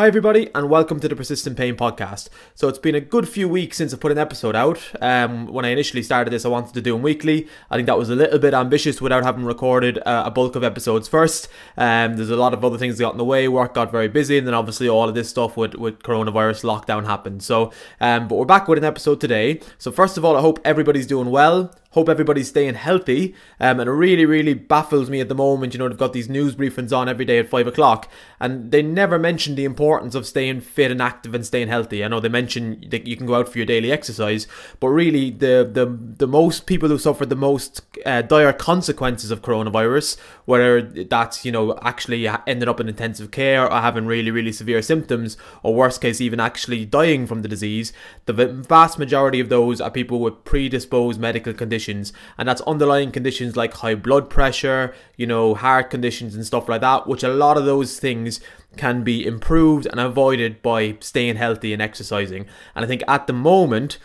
Hi, everybody, and welcome to the Persistent Pain Podcast. So, it's been a good few weeks since I put an episode out. Um, when I initially started this, I wanted to do them weekly. I think that was a little bit ambitious without having recorded uh, a bulk of episodes first. Um, there's a lot of other things that got in the way, work got very busy, and then obviously all of this stuff with, with coronavirus lockdown happened. So, um, but we're back with an episode today. So, first of all, I hope everybody's doing well. Hope everybody's staying healthy. Um, and it really, really baffles me at the moment. You know, they've got these news briefings on every day at five o'clock, and they never mention the importance of staying fit and active and staying healthy. I know they mention that you can go out for your daily exercise, but really, the the the most people who suffer the most uh, dire consequences of coronavirus, whether that's you know actually ended up in intensive care or having really, really severe symptoms, or worst case, even actually dying from the disease, the vast majority of those are people with predisposed medical conditions conditions, and that's underlying conditions like high blood pressure, you know, heart conditions and stuff like that, which a lot of those things can be improved and avoided by staying healthy and exercising. And I think at the moment,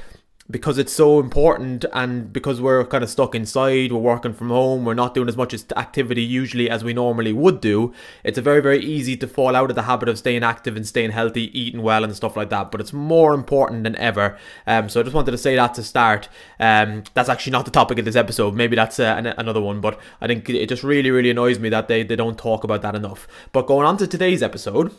because it's so important and because we're kind of stuck inside, we're working from home, we're not doing as much activity usually as we normally would do, it's a very, very easy to fall out of the habit of staying active and staying healthy, eating well and stuff like that. But it's more important than ever. Um, so I just wanted to say that to start. Um, that's actually not the topic of this episode. Maybe that's uh, an- another one, but I think it just really, really annoys me that they, they don't talk about that enough. But going on to today's episode,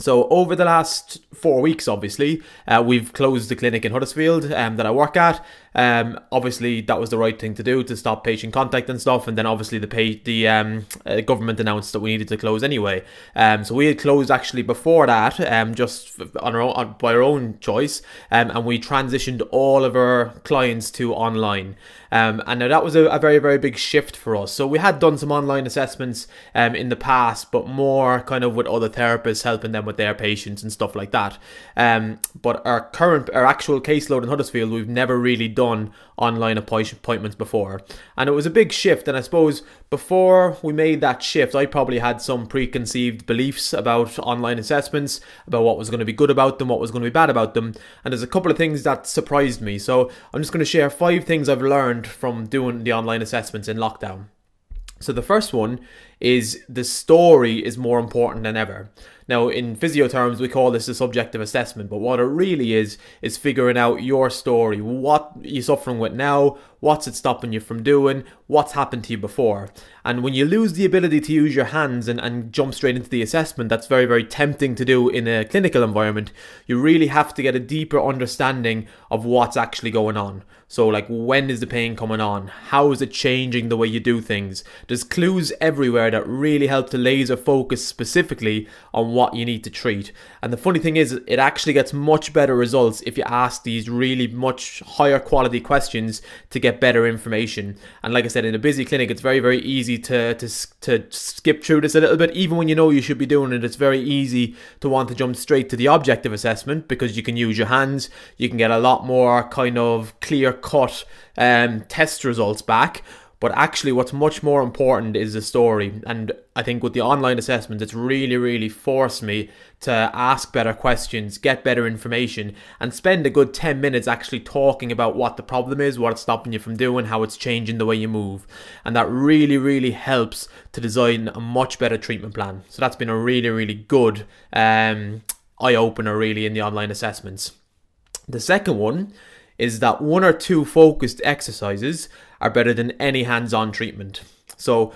so over the last four weeks, obviously, uh, we've closed the clinic in Huddersfield um, that I work at. Um, obviously, that was the right thing to do to stop patient contact and stuff. And then obviously the pay, the um, uh, government announced that we needed to close anyway. Um, so we had closed actually before that, um, just on our own, on, by our own choice, um, and we transitioned all of our clients to online. Um, and now that was a, a, very, very big shift for us. So we had done some online assessments um, in the past, but more kind of with other therapists helping them with their patients and stuff like that. Um, but our current, our actual caseload in Huddersfield, we've never really done online appointments before. And it was a big shift. And I suppose before we made that shift, I probably had some preconceived beliefs about online assessments, about what was going to be good about them, what was going to be bad about them. And there's a couple of things that surprised me. So I'm just going to share five things I've learned from doing the online assessments in lockdown. So the first one is the story is more important than ever. Now, in physio terms, we call this a subjective assessment, but what it really is, is figuring out your story. What you're suffering with now, what's it stopping you from doing, what's happened to you before. And when you lose the ability to use your hands and, and jump straight into the assessment, that's very, very tempting to do in a clinical environment. You really have to get a deeper understanding of what's actually going on. So, like, when is the pain coming on? How is it changing the way you do things? There's clues everywhere that really help to laser focus specifically on what you need to treat. And the funny thing is, it actually gets much better results if you ask these really much higher quality questions to get better information. And like I said, in a busy clinic, it's very, very easy to, to, to skip through this a little bit. Even when you know you should be doing it, it's very easy to want to jump straight to the objective assessment because you can use your hands, you can get a lot more kind of clear cut um, test results back. But actually, what's much more important is the story. And I think with the online assessments, it's really, really forced me to ask better questions, get better information, and spend a good 10 minutes actually talking about what the problem is, what it's stopping you from doing, how it's changing the way you move. And that really, really helps to design a much better treatment plan. So that's been a really, really good um, eye opener, really, in the online assessments. The second one is that one or two focused exercises are better than any hands on treatment. So,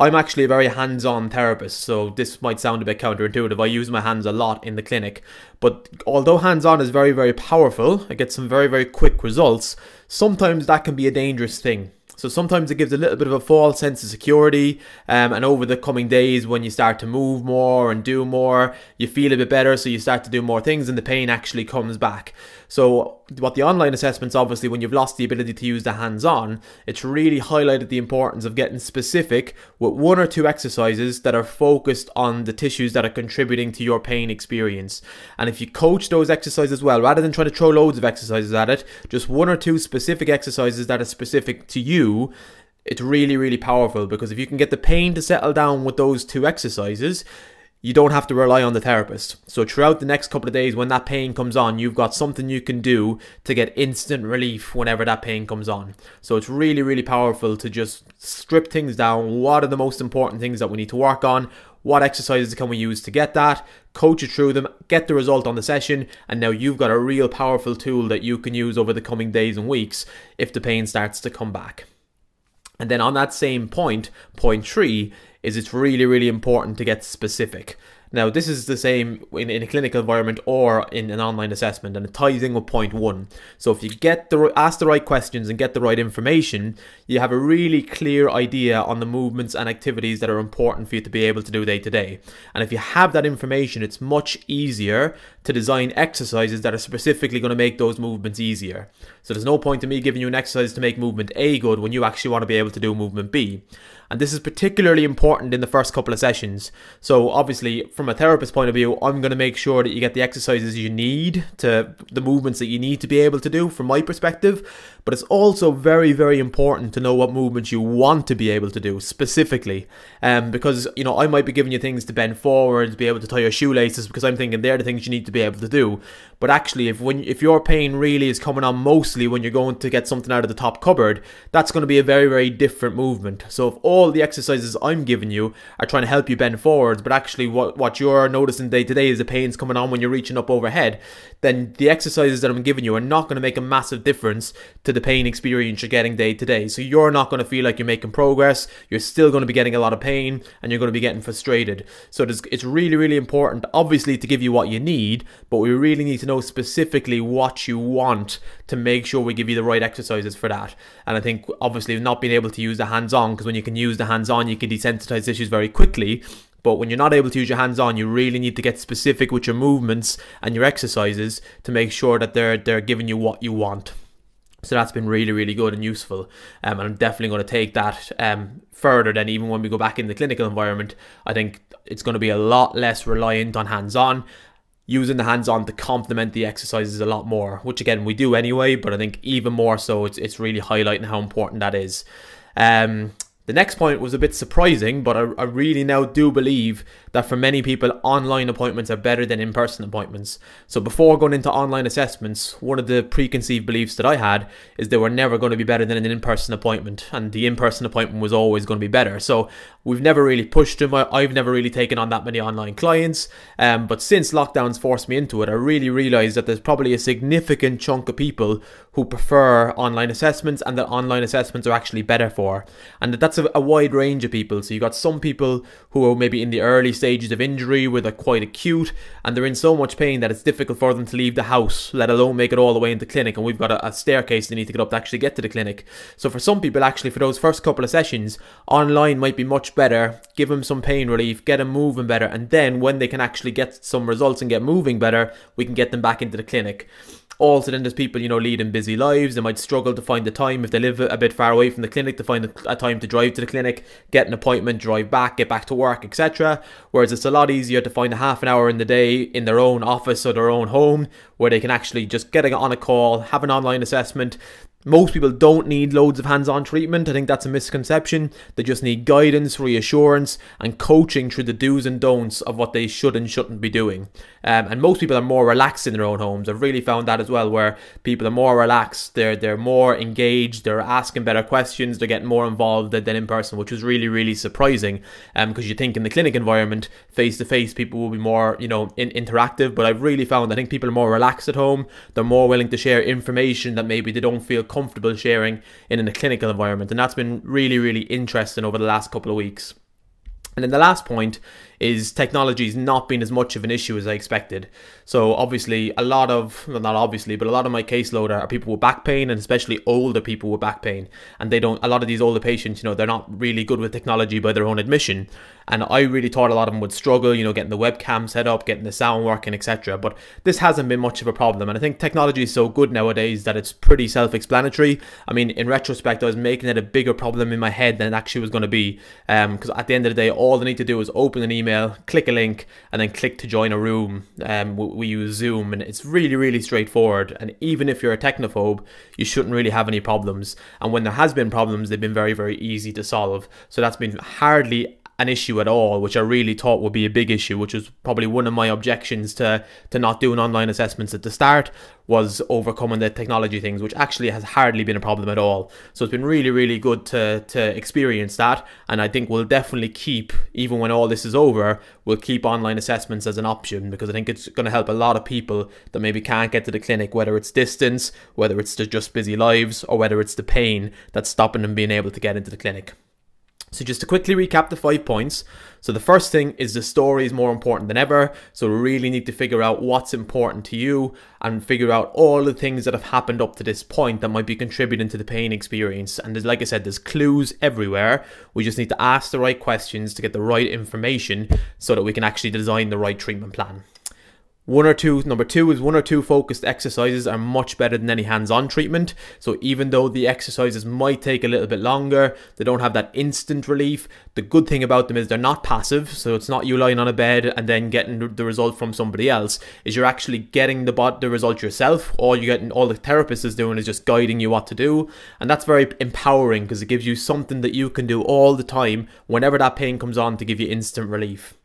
I'm actually a very hands on therapist, so this might sound a bit counterintuitive. I use my hands a lot in the clinic, but although hands on is very, very powerful, I get some very, very quick results, sometimes that can be a dangerous thing. So sometimes it gives a little bit of a false sense of security. Um, and over the coming days, when you start to move more and do more, you feel a bit better. So you start to do more things and the pain actually comes back. So what the online assessments, obviously, when you've lost the ability to use the hands-on, it's really highlighted the importance of getting specific with one or two exercises that are focused on the tissues that are contributing to your pain experience. And if you coach those exercises well, rather than trying to throw loads of exercises at it, just one or two specific exercises that are specific to you it's really, really powerful because if you can get the pain to settle down with those two exercises, you don't have to rely on the therapist. So throughout the next couple of days, when that pain comes on, you've got something you can do to get instant relief whenever that pain comes on. So it's really, really powerful to just strip things down. What are the most important things that we need to work on? what exercises can we use to get that, coach you through them, get the result on the session, and now you've got a real powerful tool that you can use over the coming days and weeks if the pain starts to come back. And then on that same point, point three, is it's really, really important to get specific. Now, this is the same in, in a clinical environment or in an online assessment, and it ties in with point one. So, if you get the ask the right questions and get the right information, you have a really clear idea on the movements and activities that are important for you to be able to do day to day. And if you have that information, it's much easier to design exercises that are specifically going to make those movements easier. So, there's no point in me giving you an exercise to make movement A good when you actually want to be able to do movement B. And this is particularly important in the first couple of sessions. So, obviously, from a therapist point of view, I'm going to make sure that you get the exercises you need to the movements that you need to be able to do from my perspective. But it's also very, very important to know what movements you want to be able to do specifically. Um, because, you know, I might be giving you things to bend forward, to be able to tie your shoelaces, because I'm thinking they're the things you need to be able to do. But actually, if when if your pain really is coming on mostly when you're going to get something out of the top cupboard, that's going to be a very, very different movement. So if all the exercises I'm giving you are trying to help you bend forwards, but actually what, what you're noticing day to day is the pain's coming on when you're reaching up overhead, then the exercises that I'm giving you are not going to make a massive difference to the pain experience you're getting day to day. So you're not going to feel like you're making progress. You're still going to be getting a lot of pain and you're going to be getting frustrated. So it's really, really important, obviously, to give you what you need, but we really need to know specifically what you want to make sure we give you the right exercises for that. And I think, obviously, not being able to use the hands on, because when you can use the hands on, you can desensitize issues very quickly. But when you're not able to use your hands on, you really need to get specific with your movements and your exercises to make sure that they're they're giving you what you want. So that's been really, really good and useful. Um, and I'm definitely going to take that um, further than even when we go back in the clinical environment. I think it's going to be a lot less reliant on hands on. Using the hands on to complement the exercises a lot more, which again we do anyway, but I think even more so, it's, it's really highlighting how important that is. Um, the next point was a bit surprising, but I, I, really now do believe that for many people, online appointments are better than in person appointments. So, before going into online assessments, one of the preconceived beliefs that I had is they were never going to be better than an in person appointment, and the in person appointment was always going to be better. So, we've never really pushed them. I've never really taken on that many online clients, um, but since lockdowns forced me into it, I really realised that there's probably a significant chunk of people who prefer online assessments and that online assessments are actually better for. And that's a, a wide range of people. So you've got some people who are maybe in the early stages of injury where they're quite acute and they're in so much pain that it's difficult for them to leave the house, let alone make it all the way into the clinic. And we've got a, a staircase they need to get up to actually get to the clinic. So for some people, actually, for those first couple of sessions, online might be much better. Give them some pain relief, get them moving better, and then when they can actually get some results and get moving better, we can get them back into the clinic. Also, then there's people, you know, leading busy lives. They might struggle to find the time if they live a bit far away from the clinic to find a time to drive to the clinic, get an appointment, drive back, get back to work, etc. Whereas it's a lot easier to find a half an hour in the day in their own office or their own home where they can actually just get on a call, have an online assessment, most people don't need loads of hands on treatment. I think that's a misconception. They just need guidance, reassurance, and coaching through the do's and don'ts of what they should and shouldn't be doing. Um, and most people are more relaxed in their own homes. I've really found that as well, where people are more relaxed, they're, they're more engaged, they're asking better questions, they're getting more involved than than in person, which was really, really surprising. Um, because you think in the clinic environment, face to face, people will be more, you know, in, interactive. But I've really found I think people are more relaxed at home, they're more willing to share information that maybe they don't feel comfortable sharing in a clinical environment. And that's been really, really interesting over the last couple of weeks. And then the last point is technology's not been as much of an issue as I expected. So obviously a lot of, well not obviously, but a lot of my caseload are people with back pain and especially older people with back pain. And they don't, a lot of these older patients, you know, they're not really good with technology by their own admission. And I really thought a lot of them would struggle, you know, getting the webcam set up, getting the sound working, etc. But this hasn't been much of a problem. And I think technology is so good nowadays that it's pretty self-explanatory. I mean, in retrospect, I was making it a bigger problem in my head than it actually was going to be. Because um, at the end of the day, all they need to do is open an email, click a link, and then click to join a room. Um, we, we use Zoom, and it's really, really straightforward. And even if you're a technophobe, you shouldn't really have any problems. And when there has been problems, they've been very, very easy to solve. So that's been hardly an issue at all, which I really thought would be a big issue, which was probably one of my objections to to not doing online assessments at the start, was overcoming the technology things, which actually has hardly been a problem at all. So it's been really, really good to to experience that, and I think we'll definitely keep, even when all this is over, we'll keep online assessments as an option because I think it's going to help a lot of people that maybe can't get to the clinic, whether it's distance, whether it's just busy lives, or whether it's the pain that's stopping them being able to get into the clinic. So just to quickly recap the five points. So the first thing is the story is more important than ever. So we really need to figure out what's important to you and figure out all the things that have happened up to this point that might be contributing to the pain experience. And there's, like I said, there's clues everywhere. We just need to ask the right questions to get the right information so that we can actually design the right treatment plan. One or two, number two is one or two focused exercises are much better than any hands on treatment. So, even though the exercises might take a little bit longer, they don't have that instant relief. The good thing about them is they're not passive. So, it's not you lying on a bed and then getting the result from somebody else, is you're actually getting the, the result yourself. All you're getting, all the therapist is doing is just guiding you what to do. And that's very empowering because it gives you something that you can do all the time whenever that pain comes on to give you instant relief.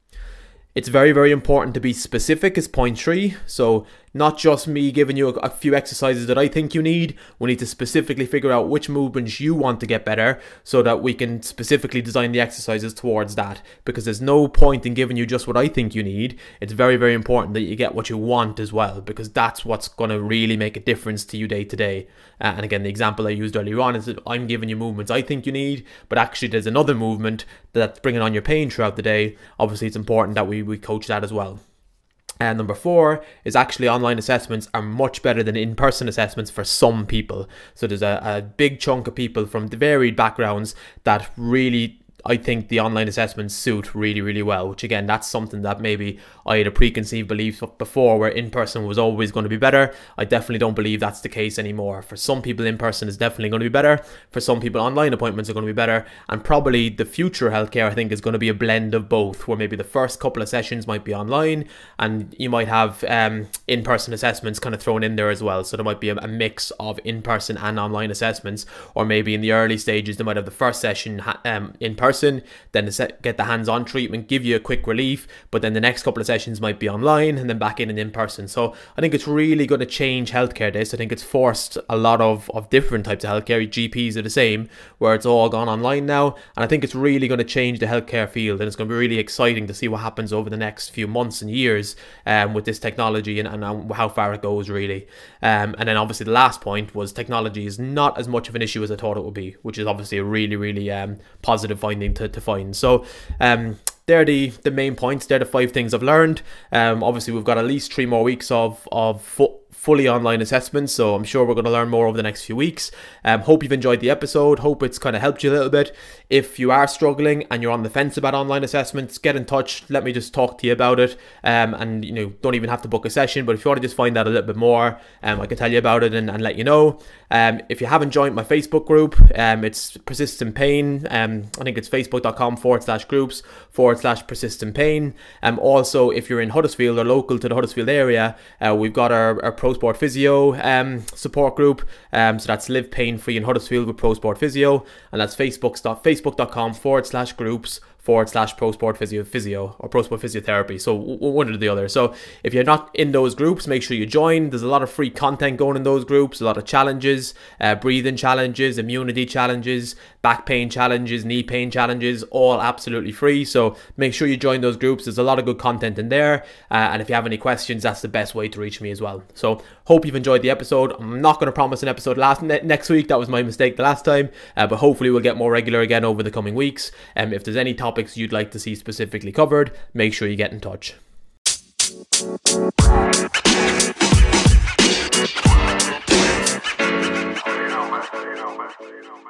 It's very, very important to be specific, as point three. So not just me giving you a, a, few exercises that I think you need. We need to specifically figure out which movements you want to get better so that we can specifically design the exercises towards that. Because there's no point in giving you just what I think you need. It's very, very important that you get what you want as well, because that's what's going to really make a difference to you day to day. Uh, and again, the example I used earlier on is that I'm giving you movements I think you need, but actually there's another movement that's bringing on your pain throughout the day. Obviously, it's important that we, we coach that as well. And number four is actually online assessments are much better than in person assessments for some people. So there's a, a big chunk of people from varied backgrounds that really I think the online assessments suit really, really well, which again, that's something that maybe I had a preconceived belief before where in person was always going to be better. I definitely don't believe that's the case anymore. For some people, in person is definitely going to be better. For some people, online appointments are going to be better. And probably the future healthcare, I think, is going to be a blend of both, where maybe the first couple of sessions might be online and you might have um, in person assessments kind of thrown in there as well. So there might be a, a mix of in person and online assessments, or maybe in the early stages, they might have the first session um, in person person, then get the hands-on treatment, give you a quick relief, but then the next couple of sessions might be online and then back in and in person. So I think it's really going to change healthcare this. I think it's forced a lot of, of different types of healthcare. GPs are the same, where it's all gone online now. And I think it's really going to change the healthcare field and it's going to be really exciting to see what happens over the next few months and years um, with this technology and, and how far it goes really. Um, and then obviously the last point was technology is not as much of an issue as I thought it would be, which is obviously a really, really um, positive finding to, to find. So um, they're the, the main points. They're the five things I've learned. Um, obviously, we've got at least three more weeks of of fo- fully online assessments, so I'm sure we're going to learn more over the next few weeks. Um, hope you've enjoyed the episode. Hope it's kind of helped you a little bit. If you are struggling and you're on the fence about online assessments, get in touch. Let me just talk to you about it. Um, and you know, don't even have to book a session. But if you want to just find out a little bit more, um, I can tell you about it and, and let you know. Um, if you haven't joined my Facebook group, um, it's persistent pain. Um, I think it's facebook.com forward slash groups forward slash persistent pain. Um, also, if you're in Huddersfield or local to the Huddersfield area, uh, we've got our, our Pro Sport Physio um, support group. Um, so that's Live Pain Free in Huddersfield with Pro Sport Physio, and that's facebook.facebook.com forward slash groups forward slash pro sport physio, physio or pro sport physiotherapy. So one or the other. So if you're not in those groups, make sure you join. There's a lot of free content going in those groups, a lot of challenges, uh, breathing challenges, immunity challenges, back pain challenges, knee pain challenges, all absolutely free. So make sure you join those groups. There's a lot of good content in there. Uh, and if you have any questions, that's the best way to reach me as well. So hope you've enjoyed the episode. I'm not going to promise an episode last ne- next week. That was my mistake the last time. Uh, but hopefully we'll get more regular again over the coming weeks. Um, if there's any topics you'd like to see specifically covered, make sure you get in touch. You know, man. You know, man. You know, man.